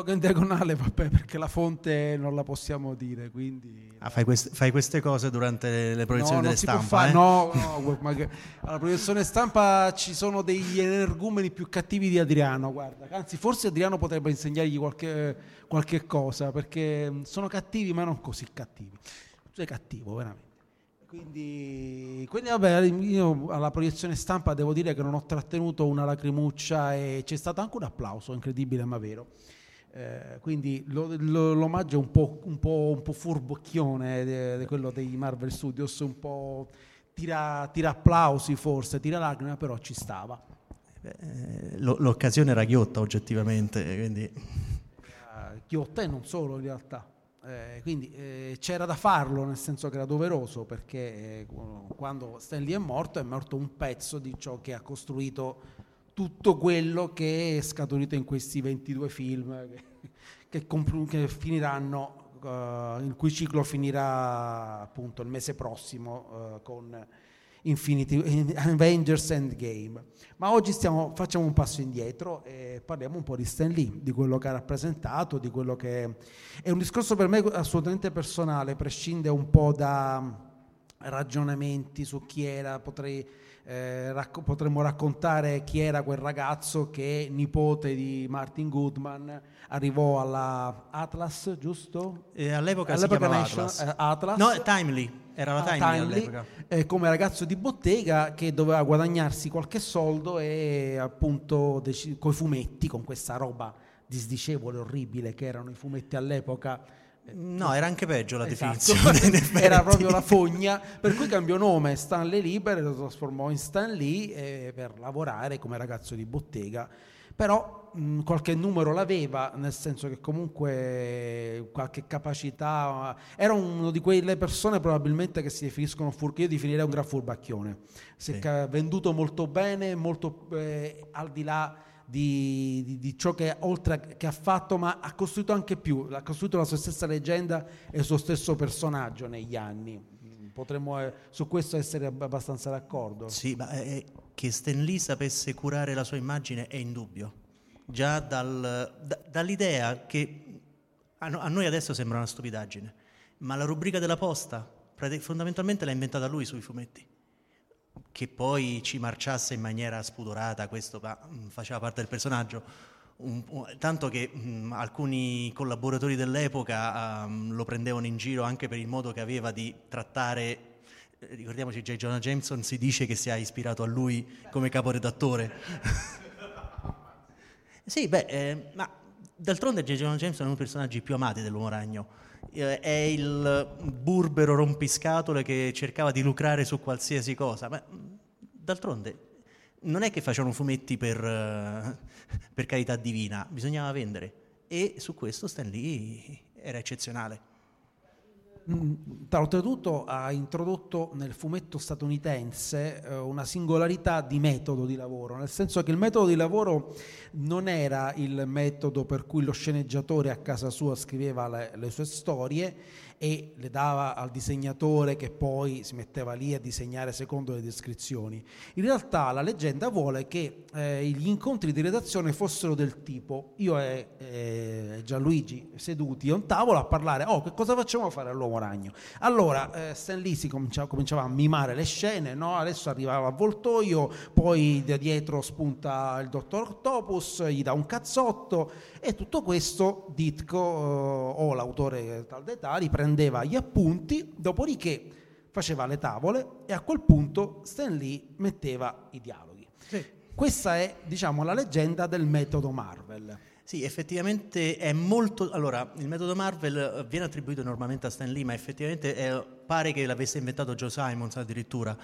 Il logo in diagonale, vabbè, perché la fonte non la possiamo dire, quindi... Ah, fai, queste, fai queste cose durante le proiezioni no, delle stampa? fare- eh? no, no, ma che- alla proiezione stampa ci sono degli energumeni più cattivi di Adriano, guarda. Anzi, forse Adriano potrebbe insegnargli qualche, qualche cosa, perché sono cattivi, ma non così cattivi. Tu sei cattivo, veramente. Quindi, quindi vabbè, io alla proiezione stampa devo dire che non ho trattenuto una lacrimuccia e c'è stato anche un applauso, incredibile ma vero. Eh, quindi lo- lo- l'omaggio è un po', un po', un po' furbocchione de- de quello dei Marvel Studios, un po' tira, tira applausi forse, tira lacrime, però ci stava. Eh, lo- l'occasione era ghiotta oggettivamente, quindi... Eh, Chiotta e non solo in realtà. Eh, quindi eh, c'era da farlo, nel senso che era doveroso, perché eh, quando Stanley è morto, è morto un pezzo di ciò che ha costruito tutto quello che è scaturito in questi 22 film che, che compl- che finiranno, eh, il cui ciclo finirà appunto il mese prossimo eh, con Infinity Avengers Endgame. Ma oggi stiamo- facciamo un passo indietro e parliamo un po' di Stan Lee, di quello che ha rappresentato, di quello che è un discorso per me assolutamente personale, prescinde un po' da ragionamenti su chi era, potrei, eh, racco- potremmo raccontare chi era quel ragazzo che nipote di Martin Goodman arrivò alla Atlas, giusto? E all'epoca si chiamava Nation- Atlas. eh, Atlas. No, Timely, era la Ah, Timely, Timely, all'epoca. eh, come ragazzo di bottega che doveva guadagnarsi qualche soldo e appunto deci- coi fumetti, con questa roba disdicevole, orribile che erano i fumetti all'epoca. Eh, No, era anche peggio la Esatto. definizione. Era proprio la fogna, per cui cambiò nome Stanley Lieber e lo trasformò in Stan Lee eh, per lavorare come ragazzo di bottega però mh, qualche numero l'aveva, nel senso che comunque qualche capacità, era una di quelle persone probabilmente che si definiscono furbi, io definirei un gran furbacchione, si è Sì. venduto molto bene, molto eh, al di là di, di- di ciò che oltre che ha fatto, ma ha costruito anche più, ha costruito la sua stessa leggenda e il suo stesso personaggio negli anni. Mm, Potremmo eh, su questo essere ab- abbastanza d'accordo. Sì, ma eh, che Stan Lee sapesse curare la sua immagine è indubbio. Già dal- da- dall'idea che a, no- a noi adesso sembra una stupidaggine, ma la rubrica della posta fondamentalmente l'ha inventata lui sui fumetti. Che poi ci marciasse in maniera spudorata, questo ma, mh, faceva parte del personaggio. Tanto che mh, alcuni collaboratori dell'epoca ehm, lo prendevano in giro anche per il modo che aveva di trattare eh, ricordiamoci J. Jonah Jameson si dice che sia ispirato a lui come caporedattore sì beh eh, ma d'altronde J. Jonah Jameson è uno dei personaggi più amati dell'uomo ragno Eh, è il burbero rompiscatole che cercava di lucrare su qualsiasi cosa ma mh, d'altronde non è che facevano fumetti per, eh, per carità divina bisognava vendere. E su questo Stan Lee era eccezionale. Mm, oltretutto ha introdotto nel fumetto statunitense eh, una singolarità di metodo di lavoro, nel senso che il metodo di lavoro non era il metodo per cui lo sceneggiatore a casa sua scriveva le, le sue storie e le dava al disegnatore che poi si metteva lì a disegnare secondo le descrizioni. In realtà la leggenda vuole che eh, gli incontri di redazione fossero del tipo io e eh, Gianluigi seduti a un tavolo a parlare, oh che cosa facciamo fare all'uomo ragno? Allora eh, Stan Lee si cominciava, cominciava a mimare le scene, no? adesso arrivava avvoltoio, poi da dietro spunta il dottor Octopus, gli dà un cazzotto e tutto questo Ditko eh, o l'autore tal dei tali prendeva gli appunti, dopodiché faceva le tavole e a quel punto Stan Lee metteva i dialoghi. Questa è, diciamo, la leggenda del metodo Marvel. Sì, effettivamente è molto... Allora, il metodo Marvel eh, viene attribuito normalmente a Stan Lee, ma effettivamente eh, pare che l'avesse inventato Joe Simons addirittura.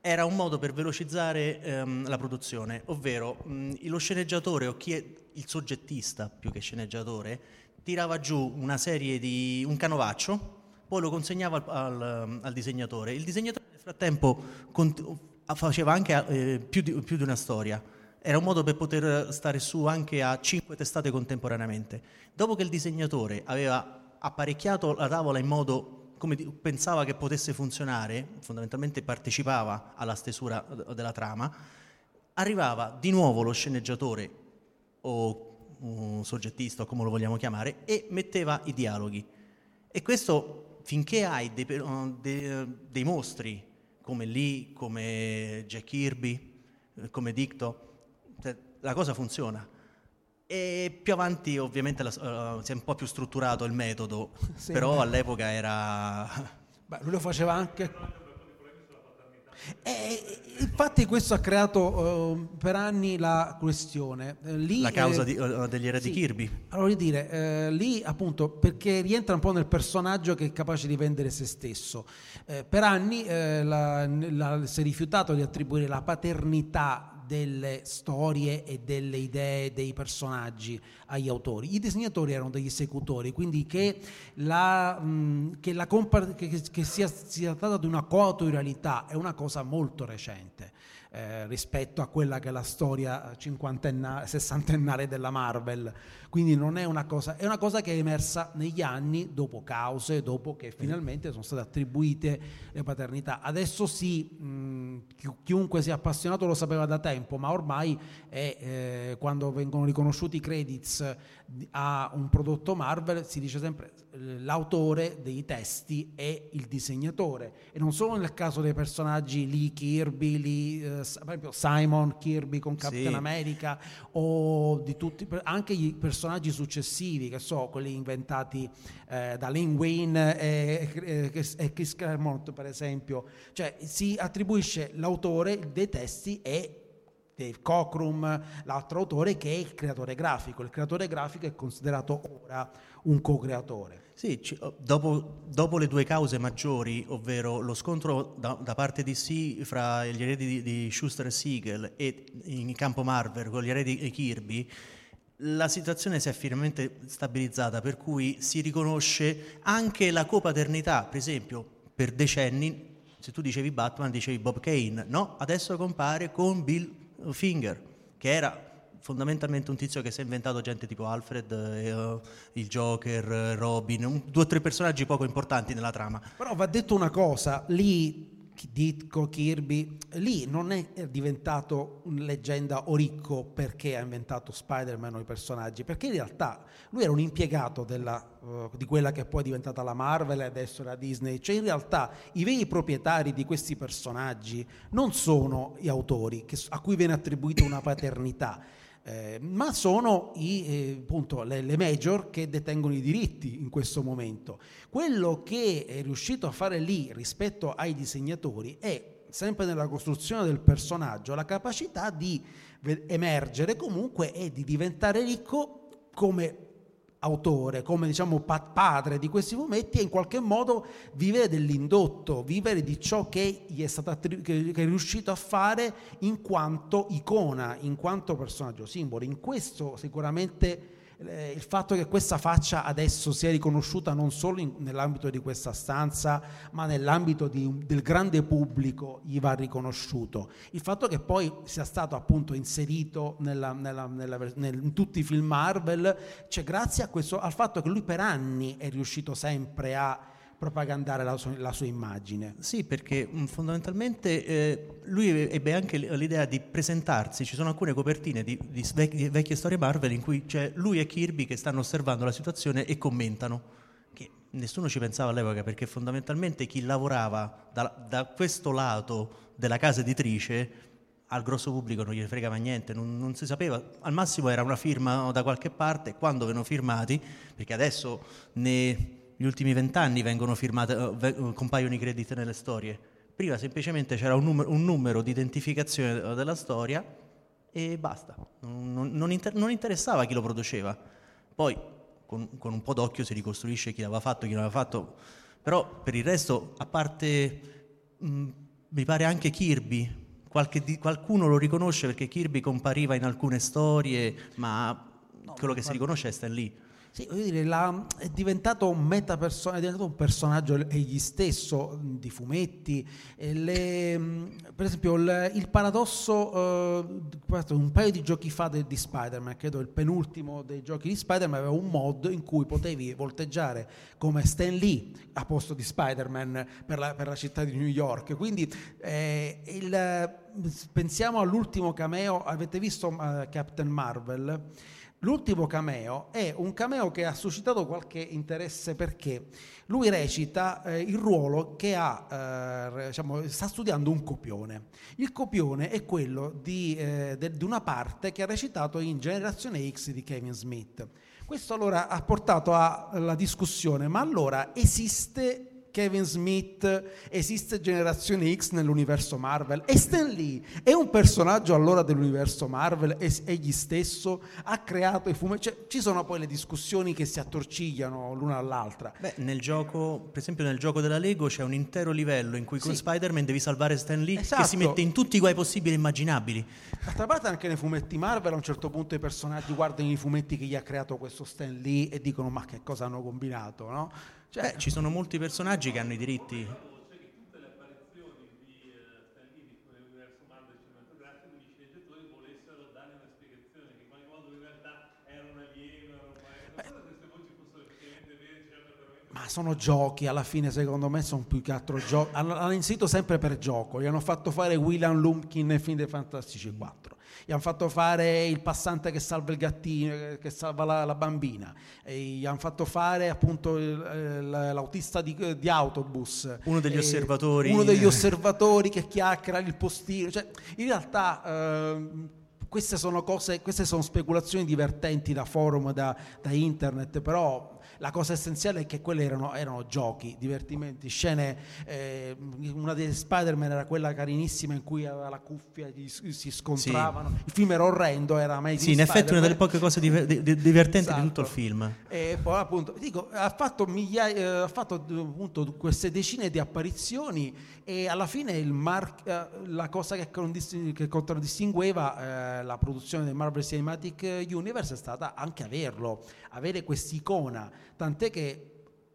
Era un modo per velocizzare ehm, la produzione, ovvero mh, lo sceneggiatore o chi è il soggettista più che sceneggiatore tirava giù una serie di... un canovaccio, poi lo consegnava al, al- al disegnatore. Il disegnatore nel frattempo cont- faceva anche eh, più, di, più di una storia. Era un modo per poter stare su anche a cinque testate contemporaneamente. Dopo che il disegnatore aveva apparecchiato la tavola in modo come pensava che potesse funzionare, fondamentalmente partecipava alla stesura eh, della trama, arrivava di nuovo lo sceneggiatore o un soggettista o come lo vogliamo chiamare e metteva i dialoghi. E questo finché hai dei, uh, dei, dei mostri come Lee, come Jack Kirby, eh, come Dicto, la cosa funziona. E più avanti ovviamente la- uh, si è un po' più strutturato il metodo, Sì. però all'epoca era... Beh, lui lo faceva anche. E, infatti questo ha creato eh, per anni la questione. Eh, lì, La causa eh, di- uh, degli eredi sì. Kirby. Allora voglio dire, eh, lì appunto perché rientra un po' nel personaggio che è capace di vendere se stesso. Eh, per anni eh, la- la- si è rifiutato di attribuire la paternità delle storie e delle idee dei personaggi agli autori. I disegnatori erano degli esecutori, quindi che, la, mh, che, la compa- che- che sia, sia trattato di una coautorialità è una cosa molto recente eh, rispetto a quella che è la storia sessantennale della Marvel. Quindi non è una cosa, è una cosa che è emersa negli anni dopo cause, dopo che finalmente sono state attribuite le paternità. Adesso sì, mh, chi- chiunque sia appassionato lo sapeva da tempo, ma ormai è, eh, quando vengono riconosciuti i credits di- a un prodotto Marvel si dice sempre l'autore dei testi è il disegnatore e non solo nel caso dei personaggi Lee Kirby, Lee, eh, Simon Kirby con Captain Sì. America o di tutti, anche i personaggi successivi, che so, quelli inventati eh, da Lane Wayne e, e- e Chris Claremont per esempio, cioè si attribuisce l'autore dei testi e Dave Cockrum, l'altro autore che è il creatore grafico. Il creatore grafico è considerato ora un co-creatore. Sì, oh, dopo, dopo, le due cause maggiori, ovvero lo scontro da, da parte di sì fra gli eredi di, di Schuster e Siegel e in campo Marvel con gli eredi di Kirby, la situazione si è finalmente stabilizzata, per cui si riconosce anche la copaternità, per esempio, per decenni, se tu dicevi Batman, dicevi Bob Kane, no, adesso compare con Bill Finger, che era fondamentalmente un tizio che si è inventato gente tipo Alfred, eh, il Joker, eh, Robin, un, due o tre personaggi poco importanti nella trama. Però va detto una cosa, lì Ditko, Kirby, lì non è diventato leggenda o ricco perché ha inventato Spider-Man o i personaggi, perché in realtà lui era un impiegato della, uh, di quella che poi è diventata la Marvel e adesso la Disney, cioè in realtà i veri proprietari di questi personaggi non sono gli autori che, a cui viene attribuita una paternità, eh, ma sono i, eh, appunto, le, le, major che detengono i diritti in questo momento. Quello che è riuscito a fare lì rispetto ai disegnatori è sempre nella costruzione del personaggio la capacità di emergere comunque e di diventare ricco come autore, come diciamo padre di questi fumetti e in qualche modo vivere dell'indotto, vivere di ciò che, gli è stato attribu- che è riuscito a fare in quanto icona, in quanto personaggio simbolo. In questo sicuramente eh, il fatto che questa faccia adesso sia riconosciuta non solo in, nell'ambito di questa stanza, ma nell'ambito di, del grande pubblico gli va riconosciuto. Il fatto che poi sia stato appunto inserito nella, nella, nella, nel, in tutti i film Marvel, cioè grazie questo, al fatto che lui per anni è riuscito sempre a propagandare la sua, la sua, immagine. Sì, perché mm, fondamentalmente eh, lui ebbe anche l'idea di presentarsi, ci sono alcune copertine di, di, svecchie, di, vecchie storie Marvel in cui c'è lui e Kirby che stanno osservando la situazione e commentano, nessuno ci pensava all'epoca perché fondamentalmente chi lavorava da, da questo lato della casa editrice al grosso pubblico non gli fregava niente, non, non, si sapeva, al massimo era una firma da qualche parte, quando vengono firmati, perché adesso ne negli ultimi vent'anni firmate, uh, compaiono i crediti nelle storie. Prima semplicemente c'era un numero, un numero di identificazione della storia e basta, non, non, inter- non interessava chi lo produceva. Poi con, con, un po' d'occhio si ricostruisce chi l'aveva fatto, chi non l'aveva fatto, però per il resto, a parte, mh, mi pare anche Kirby, di, qualcuno lo riconosce perché Kirby compariva in alcune storie, ma no, quello che si riconosce è Stan Lee. Sì, voglio dire, la, è diventato un metapersonaggio, è diventato un personaggio egli stesso di fumetti. Le, per esempio, il, il paradosso, eh, un paio di giochi fa di, di Spider-Man, credo il penultimo dei giochi di Spider-Man, aveva un mod in cui potevi volteggiare come Stan Lee a posto di Spider-Man per la, per la città di New York. Quindi eh, il, pensiamo all'ultimo cameo, avete visto uh, Captain Marvel? L'ultimo cameo è un cameo che ha suscitato qualche interesse perché lui recita eh, il ruolo che ha, eh, diciamo, sta studiando un copione. Il copione è quello di, eh, de, di una parte che ha recitato in Generazione X di Kevin Smith. Questo allora ha portato alla discussione, ma allora esiste Kevin Smith, esiste Generazione X nell'universo Marvel e Stan Lee è un personaggio allora dell'universo Marvel e egli stesso ha creato i fumetti. Cioè, ci sono poi le discussioni che si attorcigliano l'una all'altra. Beh, nel gioco, per esempio nel gioco della Lego c'è un intero livello in cui con sì. Spider-Man devi salvare Stan Lee esatto. che si mette in tutti i guai possibili e immaginabili. D'altra parte anche nei fumetti Marvel a un certo punto i personaggi guardano i fumetti che gli ha creato questo Stan Lee e dicono ma che cosa hanno combinato, no? Cioè, Beh, ci sono molti personaggi che hanno i diritti. Ma sono giochi, alla fine secondo me sono più che altro giochi. Hanno iniziato sempre per gioco, gli hanno fatto fare William Lumpkin e Film dei Fantastici 4 gli hanno fatto fare il passante che salva il gattino, che salva la, la bambina, e gli hanno fatto fare appunto l'autista di, di autobus. Uno degli osservatori. Uno degli osservatori che chiacchiera il postino. Cioè, in realtà... Eh, queste sono cose, queste sono speculazioni divertenti da forum, da, da internet, però la cosa essenziale è che quelli erano, erano giochi, divertimenti, scene. Eh, una delle Spider-Man era quella carinissima in cui aveva la cuffia, gli, si scontravano. Sì. Il film era orrendo, era Amazing Sì, in Spider-Man. effetti una delle poche cose diver- di- divertenti esatto. di tutto il esatto. film. E poi appunto, dico, ha fatto, migliaia, eh, ha fatto appunto queste decine di apparizioni e alla fine il mar- eh, la cosa che, che contraddistingueva eh, la produzione del Marvel Cinematic Universe è stata anche averlo, avere quest'icona, tant'è che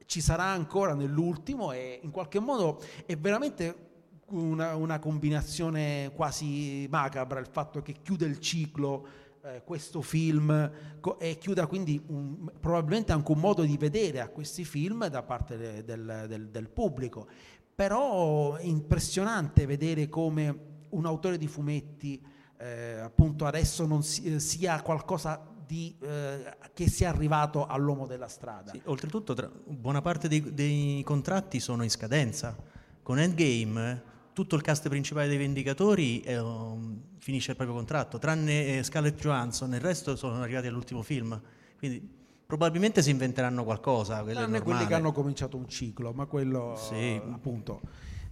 ci sarà ancora nell'ultimo e in qualche modo è veramente una, una combinazione quasi macabra il fatto che chiude il ciclo eh, questo film co- e chiuda quindi un, probabilmente anche un modo di vedere a questi film da parte de, del, del, del pubblico. Però è impressionante vedere come un autore di fumetti eh, appunto adesso non si, eh, sia qualcosa di, eh, che sia arrivato all'uomo della strada. Sì, oltretutto tra, buona parte dei, dei, contratti sono in scadenza. Con Endgame tutto il cast principale dei Vendicatori um, finisce il proprio contratto, tranne eh, Scarlett Johansson, il resto sono arrivati all'ultimo film. Quindi Probabilmente si inventeranno qualcosa. Tranne quelli che hanno cominciato un ciclo, ma quello sì. appunto.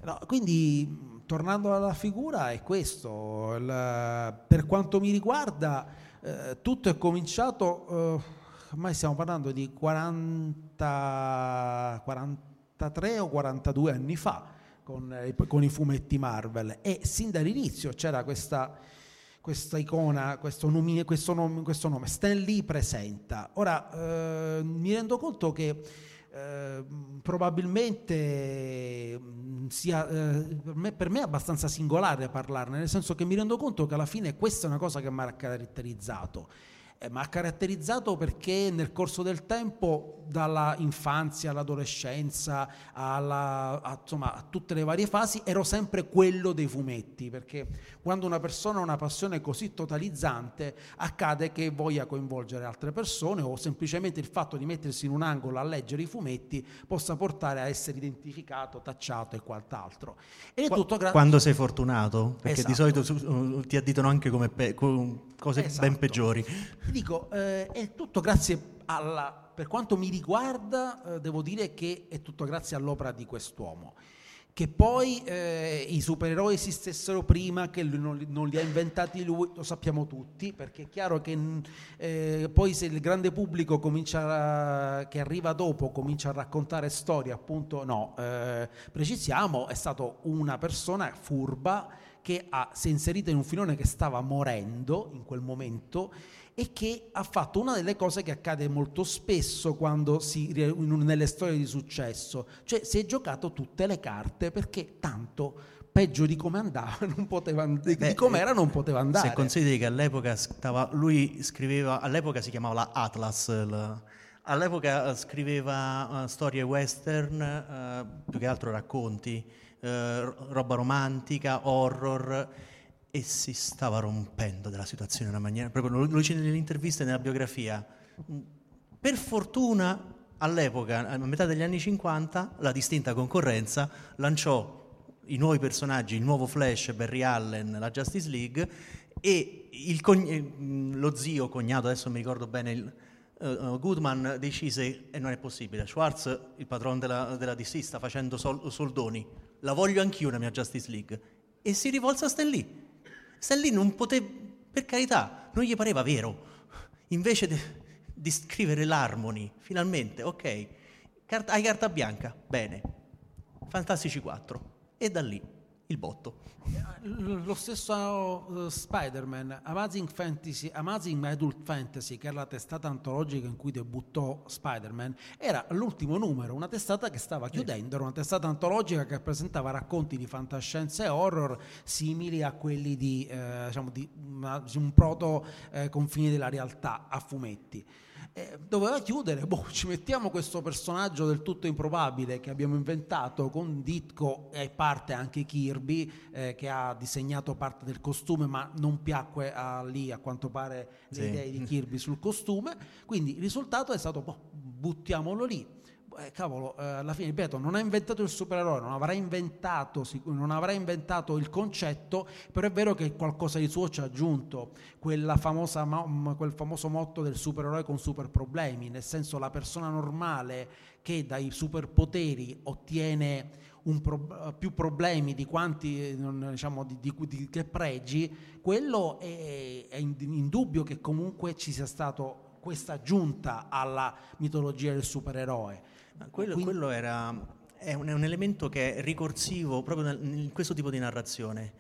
No, quindi tornando alla figura è questo. Il, per quanto mi riguarda, eh, tutto è cominciato. Eh, ormai stiamo parlando di 40, 43 o 42 anni fa con, eh, con i fumetti Marvel e sin dall'inizio c'era questa questa icona, questo, nomine, questo, nome, questo nome, Stan Lee presenta. Ora, eh, mi rendo conto che eh, probabilmente mm, sia, eh, per, me, per, me, è abbastanza singolare parlarne, nel senso che mi rendo conto che alla fine questa è una cosa che mi ha caratterizzato eh, ma ha caratterizzato perché nel corso del tempo, dalla infanzia all'adolescenza, alla, a, insomma, a tutte le varie fasi, ero sempre quello dei fumetti, perché quando una persona ha una passione così totalizzante, accade che voglia coinvolgere altre persone o semplicemente il fatto di mettersi in un angolo a leggere i fumetti possa portare a essere identificato, tacciato e quant'altro. E Qu- gra- quando sei fortunato, perché esatto. di solito su, ti additano anche come pe- cose esatto. ben peggiori. Ti dico, eh, è tutto grazie alla... Per quanto mi riguarda, eh, devo dire che è tutto grazie all'opera di quest'uomo. Che poi eh, i supereroi esistessero prima, che non, non, li ha inventati lui, lo sappiamo tutti, perché è chiaro che eh, poi se il grande pubblico comincia a, che arriva dopo comincia a raccontare storie, appunto no, eh, precisiamo, è stato una persona furba che ha, si è inserita in un filone che stava morendo in quel momento e che ha fatto una delle cose che accade molto spesso quando si, nelle storie di successo, cioè si è giocato tutte le carte perché tanto peggio di come andava non poteva, di, Beh, com'era non poteva andare. Se consideri che all'epoca stava, lui scriveva, all'epoca si chiamava la Atlas, la, all'epoca scriveva uh, storie western, uh, più che altro racconti, uh, roba romantica, horror e si stava rompendo della situazione in una maniera, proprio lo dice nelle interviste nella biografia. Per fortuna all'epoca, a metà degli anni 50, la distinta concorrenza lanciò i nuovi personaggi, il nuovo Flash, Barry Allen, la Justice League e cogn- eh, lo zio, cognato, adesso mi ricordo bene, il, uh, Goodman decise, e non è possibile, Schwartz, il padrone della, della DC, sta facendo sol- soldoni, la voglio anch'io una mia Justice League, e si rivolse a Stan Lee Stan non poteva, per carità, non gli pareva vero. Invece de, di scrivere l'Harmony, finalmente, ok, carta, hai carta bianca, bene, Fantastici 4. E da lì il botto. Lo stesso uh, Spider-Man, Amazing, Fantasy, Amazing Adult Fantasy, che era la testata antologica in cui debuttò Spider-Man, era l'ultimo numero, una testata che stava chiudendo, era una testata antologica che presentava racconti di fantascienza e horror simili a quelli di, eh, diciamo, di, una, un proto eh, confine della realtà a fumetti eh, doveva chiudere, boh, ci mettiamo questo personaggio del tutto improbabile che abbiamo inventato con Ditko e parte anche Kirby eh, che ha disegnato parte del costume ma non piacque a lì a quanto pare le sì. idee di Kirby sul costume, quindi il risultato è stato boh, buttiamolo lì. Eh, cavolo, eh, alla fine, ripeto, non ha inventato il supereroe, non avrà inventato, non avrà inventato il concetto, però è vero che qualcosa di suo ci ha aggiunto, famosa, quel famoso motto del supereroe con super problemi, nel senso la persona normale che dai superpoteri ottiene pro, più problemi di quanti diciamo, di, di, di, che pregi, quello è, è indubbio che comunque ci sia stato questa aggiunta alla mitologia del supereroe. Quello, Quindi, quello era, è, un, è un, elemento che è ricorsivo proprio in questo tipo di narrazione.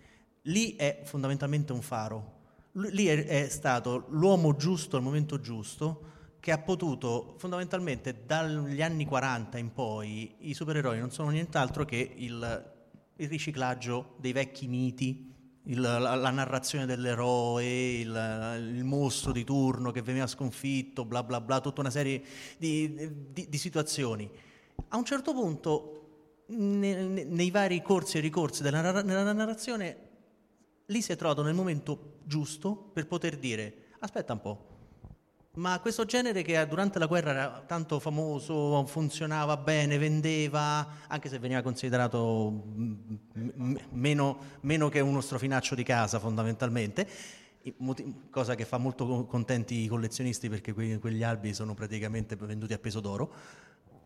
Lì è fondamentalmente un faro. Lì è, è stato l'uomo giusto al momento giusto che ha potuto fondamentalmente dagli anni 40 in poi i supereroi non sono nient'altro che il, il riciclaggio dei vecchi miti, il, la, la, narrazione dell'eroe, il, il, mostro di turno che veniva sconfitto, bla bla bla, tutta una serie di, di, di situazioni. A un certo punto, ne, nei vari corsi e ricorsi della, nella narrazione, lì si è trovato nel momento giusto per poter dire, aspetta un po', ma questo genere che durante la guerra era tanto famoso, funzionava bene, vendeva, anche se veniva considerato m- meno, meno, che uno strofinaccio di casa fondamentalmente, cosa che fa molto contenti i collezionisti perché que- quegli albi sono praticamente venduti a peso d'oro,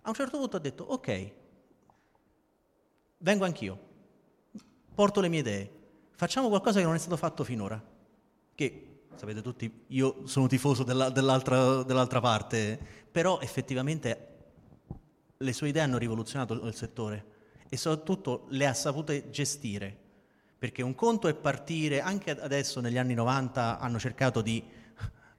a un certo punto ho detto ok, vengo anch'io, porto le mie idee, facciamo qualcosa che non è stato fatto finora, che sapete tutti, io sono tifoso della, dell'altra, dell'altra parte, però effettivamente le sue idee hanno rivoluzionato il settore e soprattutto le ha sapute gestire, perché un conto è partire, anche adesso negli anni 90 hanno cercato di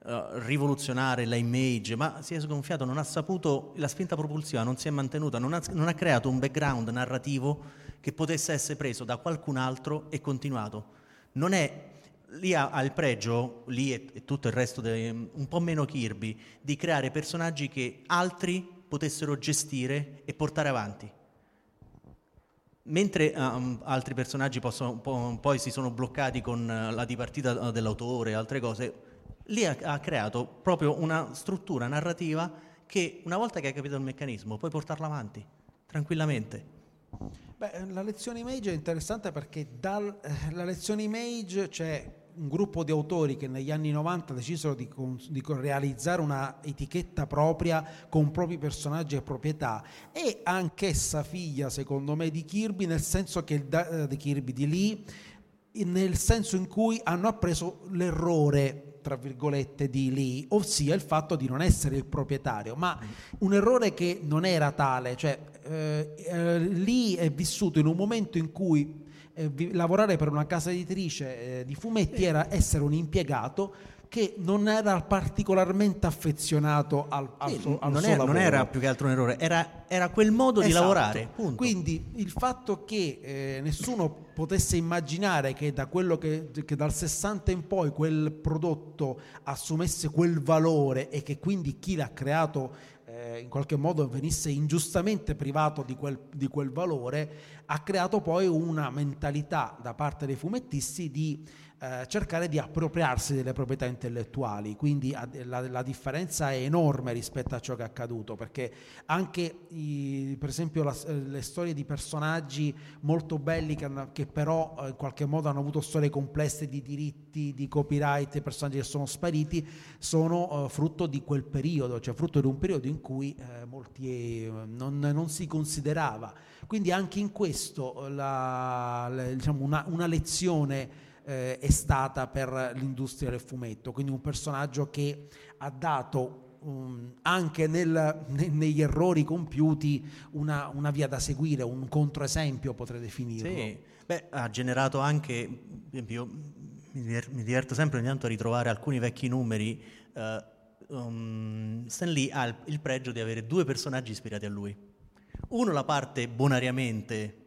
uh, rivoluzionare la image, ma si è sgonfiato, non ha saputo, la spinta propulsiva non si è mantenuta, non ha, non ha creato un background narrativo che potesse essere preso da qualcun altro e continuato. Non è lì ha, ha, il pregio, lì e, e tutto il resto, de, un po' meno Kirby, di creare personaggi che altri potessero gestire e portare avanti. Mentre um, altri personaggi possono, po- poi si sono bloccati con uh, la dipartita dell'autore e altre cose, lì ha, ha, creato proprio una struttura narrativa che una volta che hai capito il meccanismo puoi portarla avanti tranquillamente. Beh, la lezione image è interessante perché dalla eh, lezione image c'è un gruppo di autori che negli anni 90 decisero di, di, realizzare una etichetta propria con propri personaggi e proprietà e anch'essa figlia secondo me di Kirby nel senso che da, eh, di Kirby di Lee nel senso in cui hanno appreso l'errore tra virgolette di Lee, ossia il fatto di non essere il proprietario, ma un errore che non era tale, cioè eh, eh, Lee è vissuto in un momento in cui eh, lavorare per una casa editrice eh, di fumetti era essere un impiegato che non era particolarmente affezionato al, al, suo, al non, suo era, non, era, più che altro un errore, era, era quel modo esatto. di lavorare. Punto. Quindi il fatto che eh, nessuno potesse immaginare che da quello che, che, dal 60 in poi quel prodotto assumesse quel valore e che quindi chi l'ha creato eh, in qualche modo venisse ingiustamente privato di quel, di quel valore, ha creato poi una mentalità da parte dei fumettisti di eh, cercare di appropriarsi delle proprietà intellettuali, quindi la, la, differenza è enorme rispetto a ciò che è accaduto, perché anche i, per esempio la, le storie di personaggi molto belli che, che però eh, in qualche modo hanno avuto storie complesse di diritti, di copyright, personaggi che sono spariti, sono uh, frutto di quel periodo, cioè frutto di un periodo in cui eh, molti, eh, non, non, si considerava. Quindi anche in questo la, diciamo una, una lezione eh, è stata per l'industria del fumetto, quindi un personaggio che ha dato um, anche nel, ne, negli errori compiuti una, una, via da seguire, un controesempio potrei definirlo. Sì, Beh, ha generato anche, io mi, diverto sempre ogni tanto a ritrovare alcuni vecchi numeri, uh, um, Stan Lee ha il pregio di avere due personaggi ispirati a lui. Uno la parte bonariamente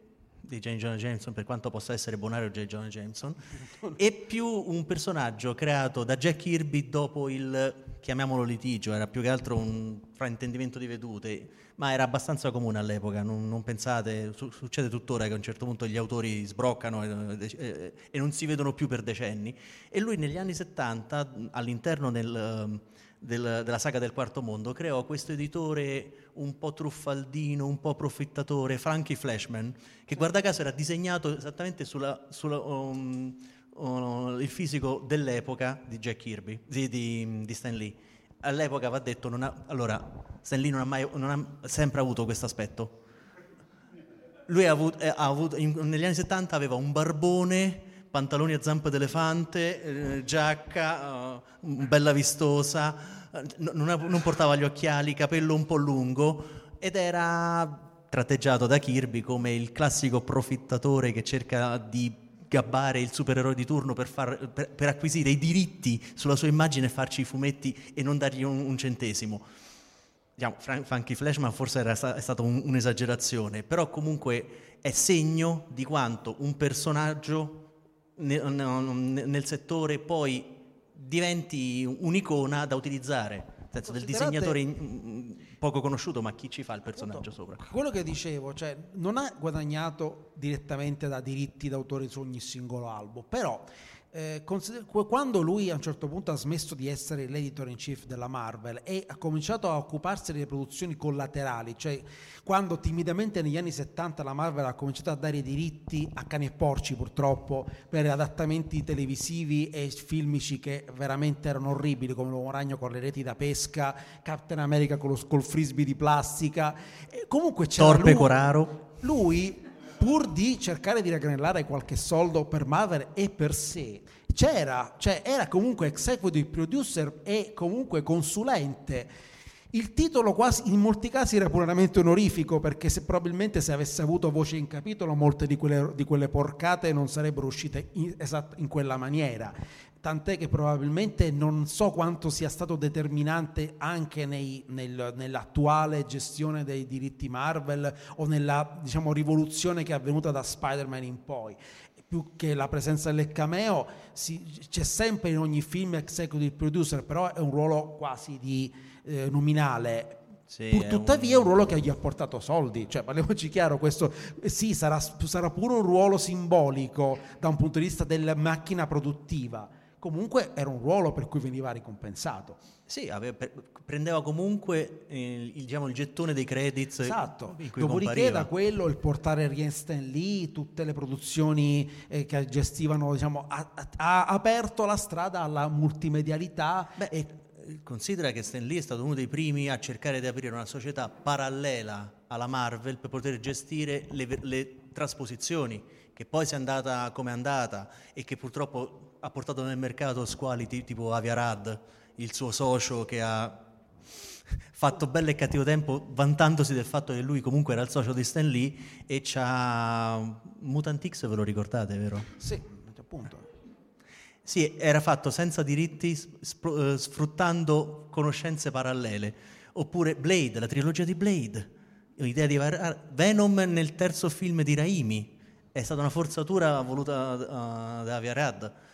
di J. Jonah Jameson, per quanto possa essere bonario J. Jonah Jameson, e più un personaggio creato da Jack Kirby dopo il, chiamiamolo litigio, era più che altro un fraintendimento di vedute, ma era abbastanza comune all'epoca, non, non pensate, su, succede tuttora che a un certo punto gli autori sbroccano e, e, e, non si vedono più per decenni, e lui negli anni 70 all'interno del del, della saga del quarto mondo, creò questo editore un po' truffaldino, un po' profittatore, Frankie Flashman, che guarda caso era disegnato esattamente sulla, sulla um, uh, il fisico dell'epoca di Jack Kirby, di, di, di Stan Lee. All'epoca va detto, ha, allora, Stan Lee non ha, mai, non ha sempre avuto questo aspetto. Lui ha avuto, eh, ha avuto in, negli anni 70 aveva un barbone pantaloni a zampe d'elefante, eh, giacca, uh, bella vistosa, non, portava gli occhiali, capello un po' lungo ed era tratteggiato da Kirby come il classico profittatore che cerca di gabbare il supereroe di turno per, far, per, per acquisire i diritti sulla sua immagine e farci i fumetti e non dargli un, un centesimo. Diciamo, Funky Flashman forse era sta, è stata un, un'esagerazione, però comunque è segno di quanto un personaggio nel, nel settore poi diventi un'icona da utilizzare senso del disegnatore poco conosciuto, ma chi ci fa il personaggio sopra? Quello che dicevo, cioè, non ha guadagnato direttamente da diritti d'autore su ogni singolo album, però eh, quando lui a un certo punto ha smesso di essere l'editor in chief della Marvel e ha cominciato a occuparsi delle produzioni collaterali, cioè quando timidamente negli anni 70 la Marvel ha cominciato a dare i diritti a cani e porci purtroppo per adattamenti televisivi e filmici che veramente erano orribili come l'uomo ragno con le reti da pesca, Captain America con lo, col frisbee di plastica, e comunque c'era Torpe lui, Coraro. Lui pur di cercare di raggranellare qualche soldo per Marvel e per sé, c'era, cioè era comunque executive producer e comunque consulente. Il titolo quasi in molti casi era puramente onorifico perché se, probabilmente se avesse avuto voce in capitolo molte di quelle, di quelle porcate non sarebbero uscite in, esatto, in quella maniera tant'è che probabilmente non so quanto sia stato determinante anche nei, nel, nell'attuale gestione dei diritti Marvel o nella diciamo, rivoluzione che è avvenuta da Spider-Man in poi. Più che la presenza del cameo, si, c'è sempre in ogni film executive producer, però è un ruolo quasi di eh, nominale. Sì, Pur tuttavia è un... un... ruolo che gli ha portato soldi, cioè parliamoci chiaro, questo sì sarà, sarà pure un ruolo simbolico da un punto di vista della macchina produttiva, comunque era un ruolo per cui veniva ricompensato. Sì, aveva, prendeva comunque il, diciamo, il, gettone dei credits. Esatto, dopodiché da quello il portare Rien Stan Lee, tutte le produzioni eh, che gestivano, diciamo, ha, ha, aperto la strada alla multimedialità. Beh, e, considera che Stan Lee è stato uno dei primi a cercare di aprire una società parallela alla Marvel per poter gestire le, le trasposizioni, che poi si è andata come è andata e che purtroppo ha portato nel mercato squali tipo Aviarad, il suo socio che ha fatto bello e cattivo tempo vantandosi del fatto che lui comunque era il socio di Stan Lee e c'ha Mutant X, ve lo ricordate, vero? Sì, appunto. Sì, era fatto senza diritti, eh, sfruttando conoscenze parallele. Oppure Blade, la trilogia di Blade, l'idea di Venom nel terzo film di Raimi, è stata una forzatura voluta uh, da Aviarad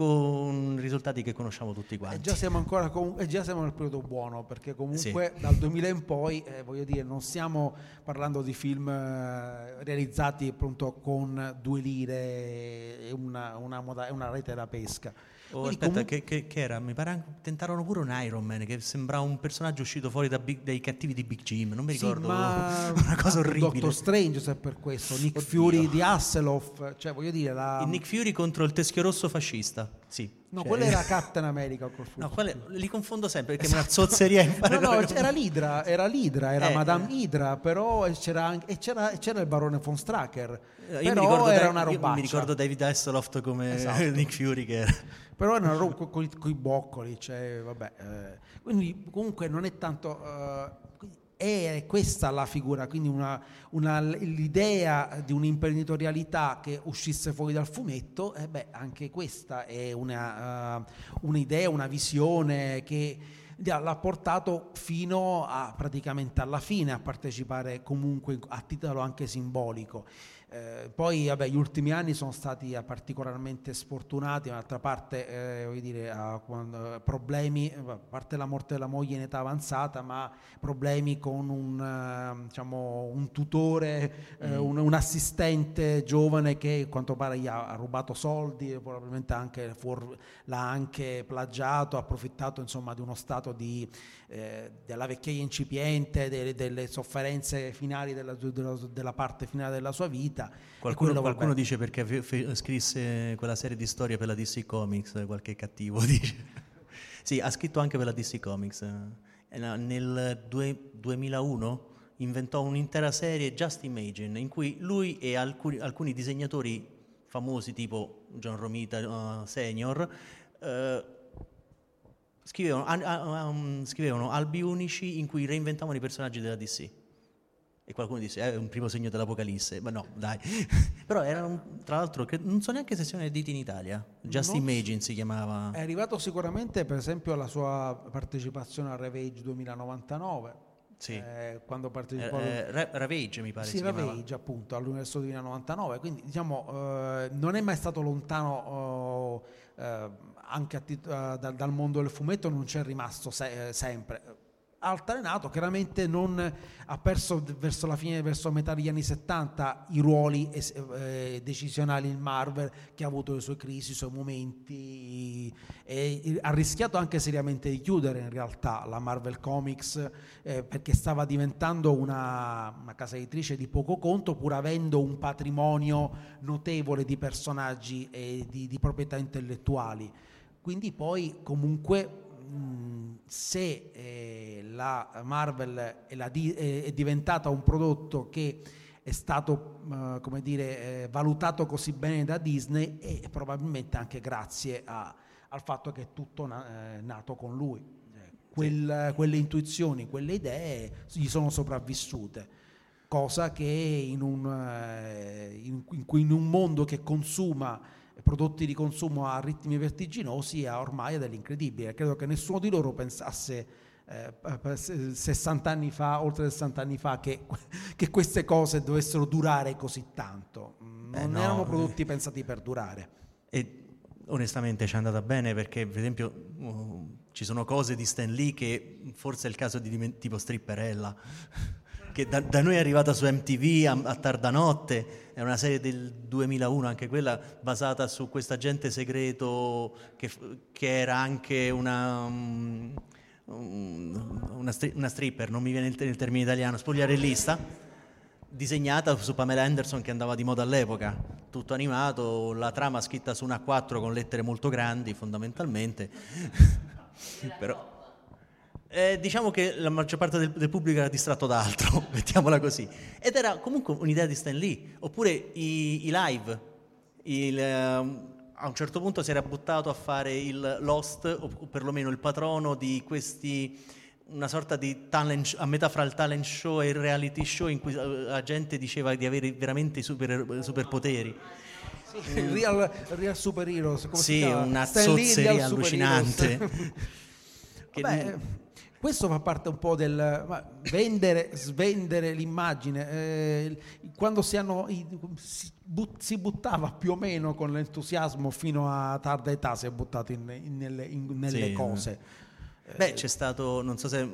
con risultati che conosciamo tutti quanti. E già siamo ancora com- e già siamo nel periodo buono, perché comunque sì. dal 2000 in poi, eh, voglio dire, non stiamo parlando di film eh, realizzati appunto con due lire e una, una, moda- una rete da pesca. Oh, aspetta, comunque... che, che, che, era? Mi pare tentarono pure un Iron Man che sembrava un personaggio uscito fuori da Big, dai cattivi di Big Jim. Non mi ricordo. Sì, ma una cosa orribile. Doctor Strange, se per questo. Nick Oddio. Fury di Hasselhoff. Cioè, voglio dire. La... Il Nick Fury contro il teschio rosso fascista. Sì. No, cioè... quello era Captain America. No, quelle, li confondo sempre perché esatto. è una zozzeria. no, no, era l'Idra, era l'Idra, era eh, Madame eh. Idra, però c'era, anche, c'era, c'era il barone von Stracker. Eh, io però mi era una robaccia. mi ricordo David Hasselhoff come esatto. Nick Fury che era però è una roba con i boccoli, cioè, vabbè, eh, quindi comunque non è tanto... Eh, è questa la figura, quindi una, una, l'idea di un'imprenditorialità che uscisse fuori dal fumetto, eh beh, anche questa è una, uh, un'idea, una visione che l'ha portato fino a praticamente alla fine a partecipare comunque a titolo anche simbolico. Eh, poi vabbè, gli ultimi anni sono stati eh, particolarmente sfortunati, d'altra parte eh, dire, quando, problemi, a parte la morte della moglie in età avanzata, ma problemi con un, diciamo, un tutore, mm. un, un, assistente giovane che a quanto pare gli ha, ha rubato soldi, probabilmente anche fuor, l'ha anche plagiato, ha approfittato insomma, di uno stato di, eh, della vecchiaia incipiente, delle, delle sofferenze finali della, della, della parte finale della sua vita vita. Qualcuno, qualcuno dice perché f- f- scrisse quella serie di storie per la DC Comics, qualche cattivo dice. sì, ha scritto anche per la DC Comics. Eh, nel due, 2001 inventò un'intera serie Just Imagine in cui lui e alcuni, alcuni disegnatori famosi tipo John Romita uh, Senior uh, scrivevano, uh, um, scrivevano albi unici in cui reinventavano i personaggi della DC. E qualcuno dice, eh, è un primo segno dell'Apocalisse. Ma no, dai. Però era, tra l'altro, non so neanche se siano editi in Italia. Just no. Imagine si chiamava. È arrivato sicuramente, per esempio, alla sua partecipazione al Ravage 2099. Sì. Eh, quando partecipò eh, eh, Ravage mi pare sì, Ravage appunto all'Universo 2099 quindi diciamo eh, non è mai stato lontano oh, eh, anche tit- uh, dal, dal, mondo del fumetto non c'è rimasto se- sempre altarenato, chiaramente non ha perso verso la fine, verso metà degli anni 70 i ruoli eh, decisionali in Marvel, che ha avuto le sue crisi, i suoi momenti, e ha rischiato anche seriamente di chiudere in realtà la Marvel Comics eh, perché stava diventando una, una, casa editrice di poco conto pur avendo un patrimonio notevole di personaggi e di, di proprietà intellettuali. Quindi poi comunque se eh, la Marvel è, la di- è, diventata un prodotto che è stato uh, come dire, eh, valutato così bene da Disney e probabilmente anche grazie a, al fatto che è tutto na- eh, nato con lui. Eh, quel, sì. Quelle intuizioni, quelle idee gli sono sopravvissute, cosa che in un, eh, in, in un mondo che consuma prodotti di consumo a ritmi vertiginosi è ormai dell'incredibile. Credo che nessuno di loro pensasse eh, 60 anni fa, oltre 60 anni fa, che, che, queste cose dovessero durare così tanto. Non eh no, erano prodotti eh. pensati per durare. E onestamente ci è andata bene perché, per esempio, uh, ci sono cose di Stan Lee che forse è il caso di tipo stripperella che da, da, noi è arrivata su MTV a, a, tarda notte, è una serie del 2001, anche quella basata su questo agente segreto che, che era anche una, um, una, stri, una, stripper, non mi viene il, il termine italiano, spogliarellista, disegnata su Pamela Anderson che andava di moda all'epoca, tutto animato, la trama scritta su un A4 con lettere molto grandi fondamentalmente. Però, eh, diciamo che la maggior parte del, del, pubblico era distratto da altro, mettiamola così. Ed era comunque un'idea di Stan Lee. Oppure i, i live. Il, uh, a un certo punto si era buttato a fare il Lost, o perlomeno il patrono di questi una sorta di talent a metà fra il talent show e il reality show in cui eh, la gente diceva di avere veramente i super, superpoteri. Sì, il real, real superhero, sì, una zozzeria allucinante. Beh, questo fa parte un po' del vendere, svendere l'immagine. Eh, quando si, hanno, si, but, si, buttava più o meno con l'entusiasmo fino a tarda età, si è buttato in, in, nelle, in, nelle sì, cose. Beh, c'è stato, non so se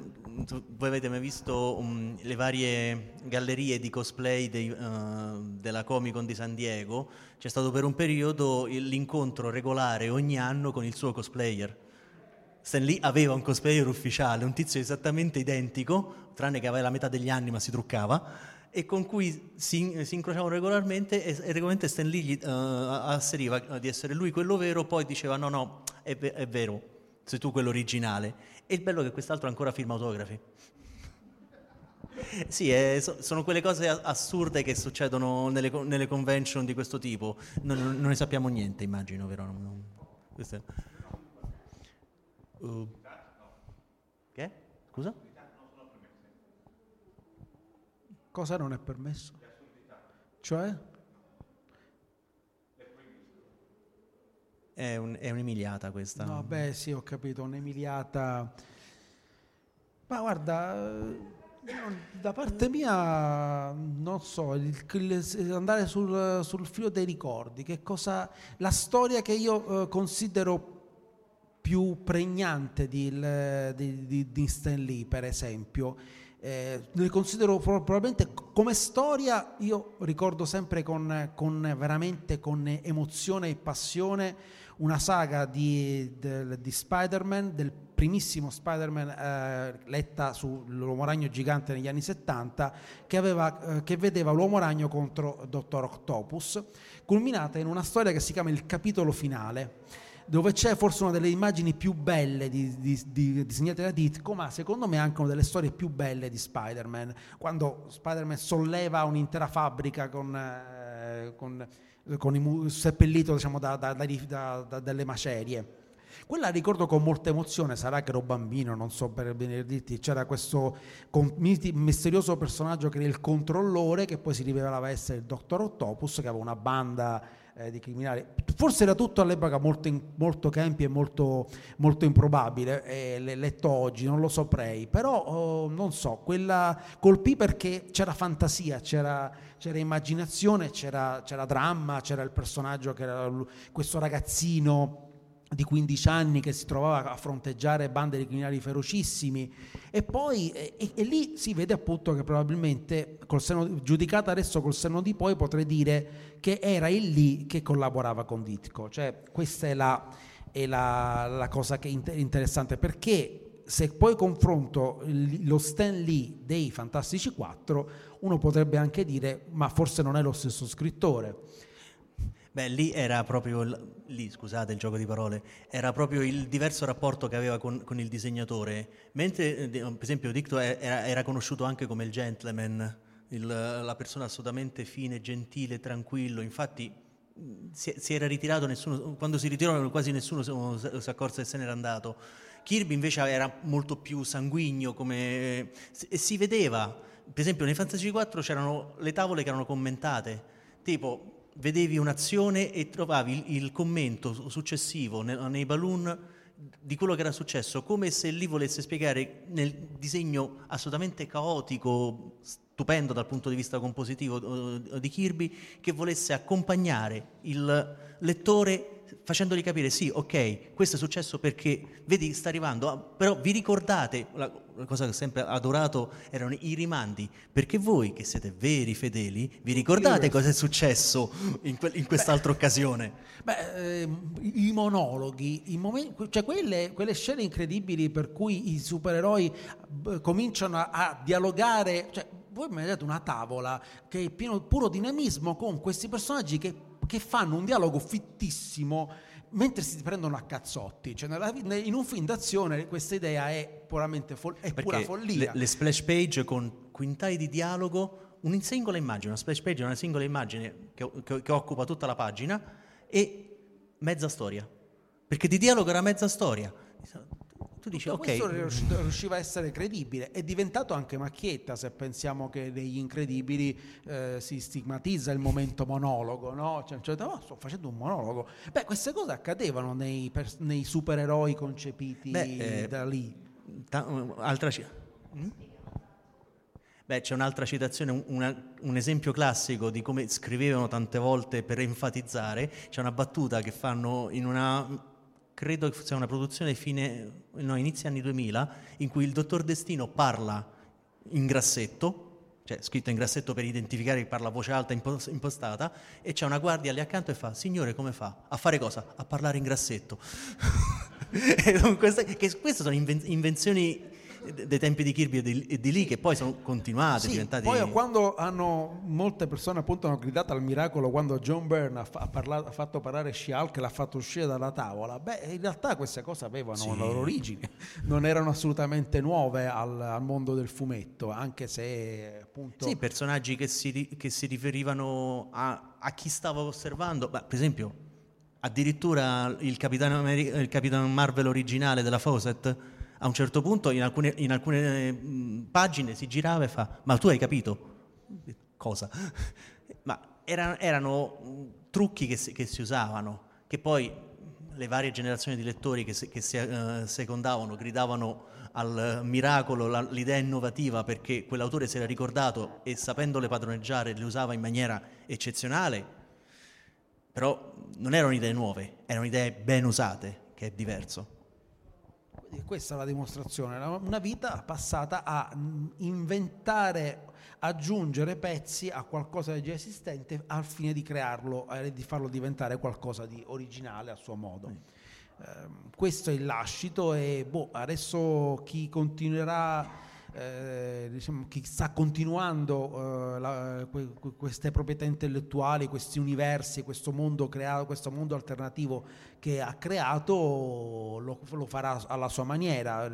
voi avete mai visto um, le varie gallerie di cosplay dei, uh, della Comic Con di San Diego, c'è stato per un periodo l'incontro regolare ogni anno con il suo cosplayer Stan Lee aveva un cosplayer ufficiale, un tizio esattamente identico, tranne che aveva la metà degli anni ma si truccava, e con cui si, si incrociavano regolarmente e, e regolarmente Stan Lee gli, uh, asseriva di essere lui quello vero, poi diceva no no, è, è vero, sei tu quello originale. E il bello è che quest'altro ancora firma autografi. Sì, è, sono quelle cose assurde che succedono nelle, nelle convention di questo tipo. Non, non, ne sappiamo niente, immagino, vero? Non, è... Uh, che? Scusa? Cosa non è permesso? Cioè? È, un, è un'emiliata questa. No, beh, sì, ho capito, un'emiliata. Ma guarda, Da parte mia, non so, il, il, andare sul, sul, filo dei ricordi, che cosa, la storia che io eh, considero più pregnante di, di, di, di Stan Lee, per esempio, eh, le considero probabilmente come storia, io ricordo sempre con, con, veramente con emozione e passione una saga di, di, di Spider-Man, del primissimo Spider-Man eh, letta sull'uomo ragno gigante negli anni 70, che, aveva, eh, che vedeva l'uomo ragno contro Dottor Octopus, culminata in una storia che si chiama Il capitolo finale dove c'è forse una delle immagini più belle di, di, di, disegnate da Ditko, ma secondo me anche una delle storie più belle di Spider-Man, quando Spider-Man solleva un'intera fabbrica con, eh, con, con il seppellito diciamo, da, da, da, dalle macerie. Quella ricordo con molta emozione, sarà che ero bambino, non so per bene dirti, c'era questo misterioso personaggio che era il controllore, che poi si rivelava essere il Dottor Octopus, che aveva una banda eh, di criminali. Forse era tutto all'epoca molto, in, molto campi e molto, molto improbabile, eh, letto oggi, non lo saprei, però oh, non so, quella colpì perché c'era fantasia, c'era, c'era immaginazione, c'era, c'era dramma, c'era il personaggio che era questo ragazzino di 15 anni che si trovava a fronteggiare bande di criminali ferocissimi. E poi e, e lì si vede appunto che probabilmente seno, giudicata adesso col senno di poi potrei dire che era il lì che collaborava con Ditko. Cioè questa è la, è la, la cosa che è interessante perché se poi confronto lo Stan Lee dei Fantastici 4 uno potrebbe anche dire ma forse non è lo stesso scrittore Beh, lì era proprio, lì scusate il gioco di parole, era proprio il diverso rapporto che aveva con, con il disegnatore, mentre eh, per esempio Dicto era, era conosciuto anche come il gentleman, il, la persona assolutamente fine, gentile, tranquillo, infatti si, si, era ritirato, nessuno, quando si ritirò quasi nessuno si accorse che se n'era andato. Kirby invece era molto più sanguigno come, e si vedeva, per esempio nei Fantasy 4 c'erano le tavole che erano commentate, tipo vedevi un'azione e trovavi il, il commento successivo nei, nei balloon di quello che era successo, come se lì volesse spiegare nel disegno assolutamente caotico, stupendo dal punto di vista compositivo di Kirby, che volesse accompagnare il lettore facendogli capire sì, ok, questo è successo perché, vedi, sta arrivando, ah, però vi ricordate, la cosa che ho sempre adorato erano i rimandi, perché voi che siete veri fedeli, vi ricordate cosa è successo in, que- in quest'altra beh, occasione? Beh, eh, i monologhi, i momenti, cioè quelle, quelle, scene incredibili per cui i supereroi b- cominciano a, a dialogare, cioè, voi mi avete una tavola che è pieno puro dinamismo con questi personaggi che che fanno un dialogo fittissimo mentre si prendono a cazzotti. Cioè nella, in un film d'azione questa idea è puramente fo- è pura follia. Le, le, splash page con quintali di dialogo, una singola immagine, una splash page una singola immagine che, che, che occupa tutta la pagina e mezza storia. Perché di dialogo era mezza storia tu dici, ok. Questo riusciva a essere credibile. È diventato anche macchietta se pensiamo che negli incredibili eh, si stigmatizza il momento monologo, no? Cioè, cioè oh, sto facendo un monologo. Beh, queste cose accadevano nei, pers- nei supereroi concepiti Beh, eh, da lì. Ta- altra c- mm? Beh, c'è un'altra citazione, una, un esempio classico di come scrivevano tante volte per enfatizzare. C'è una battuta che fanno in una credo che sia una produzione fine, no, inizio anni 2000, in cui il dottor Destino parla in grassetto, cioè scritto in grassetto per identificare che parla a voce alta impostata, e c'è una guardia lì accanto e fa, signore come fa? A fare cosa? A parlare in grassetto. queste, queste sono invenzioni dei tempi di Kirby e di, e di lì che poi sono continuati, sì, diventati... Poi quando hanno, molte persone appunto hanno gridato al miracolo quando John Byrne ha, ha, parlato, ha fatto parlare She-Hulk e l'ha fatto uscire dalla tavola, beh in realtà queste cose avevano sì. la loro origine, non erano assolutamente nuove al, al, mondo del fumetto, anche se appunto... Sì, personaggi che si, che si riferivano a, a, chi stava osservando, beh, per esempio addirittura il Capitano, Ameri- il Capitano Marvel originale della Fawcett a un certo punto in alcune, in alcune pagine si girava e fa, ma tu hai capito? Cosa? ma erano, erano trucchi che si, che si, usavano, che poi le varie generazioni di lettori che si, che si uh, secondavano, gridavano al miracolo la, l'idea innovativa perché quell'autore si era ricordato e sapendole padroneggiare le usava in maniera eccezionale, però non erano idee nuove, erano idee ben usate, che è diverso. Questa è la dimostrazione, una vita passata a inventare, aggiungere pezzi a qualcosa di già esistente al fine di crearlo e di farlo diventare qualcosa di originale a suo modo. Eh, questo è il lascito e boh, adesso chi continuerà eh, diciamo, chi sta continuando eh, la, que, queste proprietà intellettuali, questi universi, questo mondo, creato, questo mondo alternativo che ha creato, lo, lo farà alla sua maniera.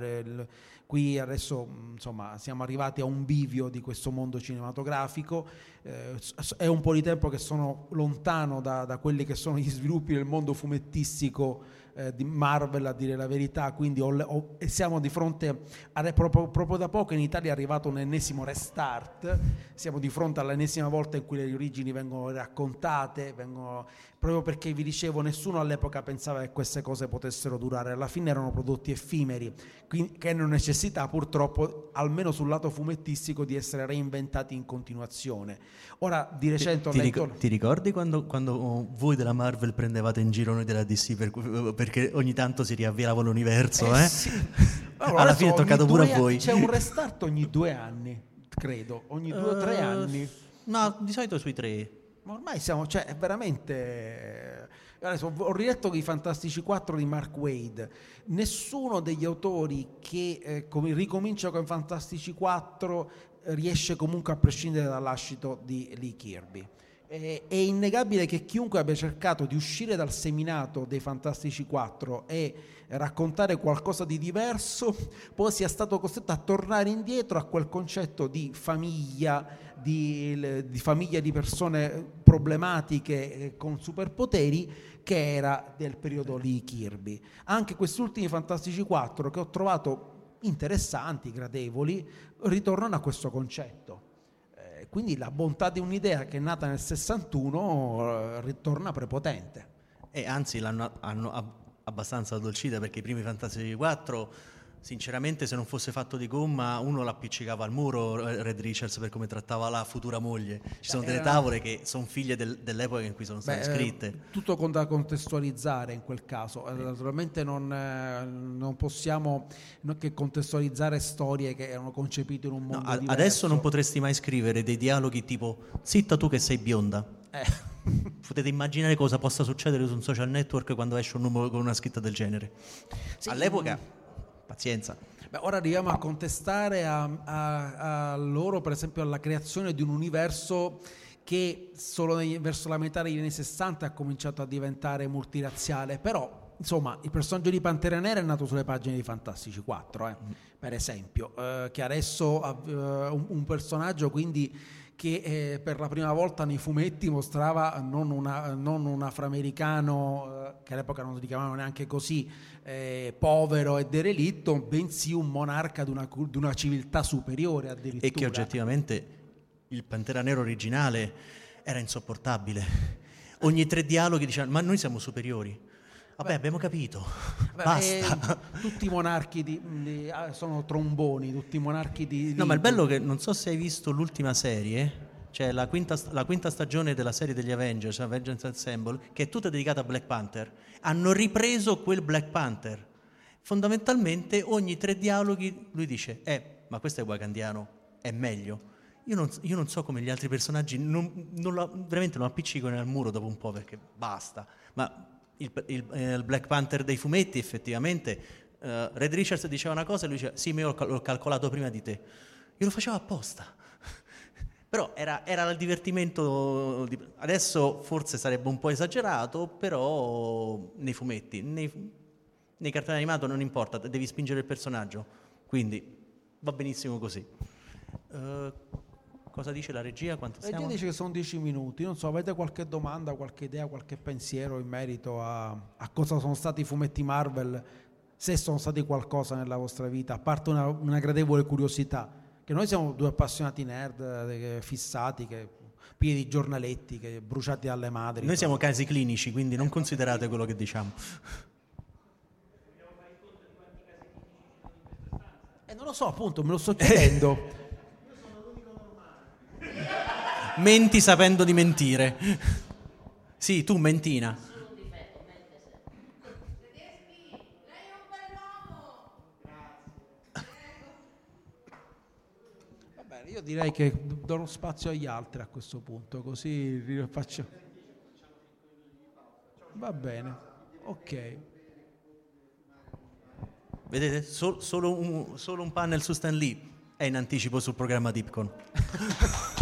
Qui adesso insomma, siamo arrivati a un bivio di questo mondo cinematografico, eh, è un po' di tempo che sono lontano da, da quelli che sono gli sviluppi del mondo fumettistico eh, di Marvel a dire la verità, quindi ho, ho, siamo di fronte, a, proprio, proprio, da poco in Italia è arrivato un ennesimo restart, siamo di fronte all'ennesima volta in cui le origini vengono raccontate, vengono, proprio perché vi dicevo nessuno all'epoca pensava che queste cose potessero durare, alla fine erano prodotti effimeri, quindi, che hanno necessità purtroppo, almeno sul lato fumettistico, di essere reinventati in continuazione. Ora di recente ti, ti, ti ricordi quando, quando, voi della Marvel prendevate in giro noi della DC per, perché ogni tanto si riavviava l'universo? Eh, eh? Sì. Allora, Alla fine è toccato pure a voi. C'è un restart ogni due anni, credo, ogni due o uh, tre anni. No, di solito sui tre. Ma ormai siamo, cioè, è veramente... Adesso, ho riletto i Fantastici 4 di Mark Wade. Nessuno degli autori che eh, come, ricomincia con i Fantastici 4 riesce comunque a prescindere dall'ascito di Lee Kirby. È innegabile che chiunque abbia cercato di uscire dal seminato dei Fantastici 4 e raccontare qualcosa di diverso, poi sia stato costretto a tornare indietro a quel concetto di famiglia, di, di famiglia di persone problematiche eh, con superpoteri che era del periodo Lee Kirby. Anche questi ultimi Fantastici 4 che ho trovato interessanti, gradevoli, ritornano a questo concetto. Quindi la bontà di un'idea che è nata nel 61 eh, ritorna prepotente. E anzi l'hanno hanno abbastanza addolcita perché i primi Fantasy 4 Sinceramente, se non fosse fatto di gomma, uno l'appiccicava al muro Red Richards per come trattava la futura moglie. Ci sono delle tavole che sono figlie del, dell'epoca in cui sono state Beh, scritte. Eh, tutto con da contestualizzare in quel caso. Eh, naturalmente non, eh, non possiamo che contestualizzare storie che erano concepite in un mondo no, diverso. Adesso non potresti mai scrivere dei dialoghi tipo zitta tu che sei bionda. Eh. Potete immaginare cosa possa succedere su un social network quando esce un numero con una scritta del genere. Sì, All'epoca pazienza. Beh, ora arriviamo a contestare a, a, a, loro, per esempio, alla creazione di un universo che solo nei, verso la metà degli anni 60 ha cominciato a diventare multirazziale, però insomma il personaggio di Pantera Nera è nato sulle pagine di Fantastici 4, eh, per esempio, eh, che adesso ha eh, un, un personaggio quindi che eh, per la prima volta nei fumetti mostrava non, una, non un afroamericano, eh, che all'epoca non si chiamavano neanche così, eh, povero e derelitto, bensì un monarca di una, di una civiltà superiore addirittura. E che oggettivamente il Pantera Nero originale era insopportabile. Ogni tre dialoghi dicevano, ma noi siamo superiori. Vabbè, abbiamo capito. Beh, Basta. Eh, tutti i monarchi di, di, ah, sono tromboni, tutti i monarchi di, No, ma il bello è che non so se hai visto l'ultima serie, cioè la quinta, la quinta, stagione della serie degli Avengers, Avengers Assemble, che è tutta dedicata a Black Panther. Hanno ripreso quel Black Panther. Fondamentalmente ogni tre dialoghi lui dice, eh, ma questo è wakandiano, è meglio. Io non, io non so come gli altri personaggi, non, non lo, veramente lo appiccicano al muro dopo un po' perché basta. Ma il, il, eh, il Black Panther dei fumetti effettivamente, uh, Red Richards diceva una cosa e lui diceva, sì, ma io l'ho, calcolato prima di te. Io lo facevo apposta. Però era, era, il divertimento, di... adesso forse sarebbe un po' esagerato, però nei fumetti, nei, nei cartoni animati non importa, devi spingere il personaggio, quindi va benissimo così. Uh, cosa dice la regia? Quanto la regia dice che sono dieci minuti, non so, avete qualche domanda, qualche idea, qualche pensiero in merito a, a cosa sono stati i fumetti Marvel, se sono stati qualcosa nella vostra vita, a parte una, una gradevole curiosità? che noi siamo due appassionati nerd, eh, fissati, che, pieni di giornaletti, che, bruciati dalle madri. Noi siamo casi clinici, quindi non considerate quello che diciamo. Eh, non lo so, appunto, me lo sto chiedendo. Menti sapendo di mentire. Sì, tu mentina. Va bene, io direi che do lo spazio agli altri a questo punto, così faccio... Va bene, ok. Vedete, Sol- solo, un, solo un panel su Stan Lee è in anticipo sul programma Dipcon.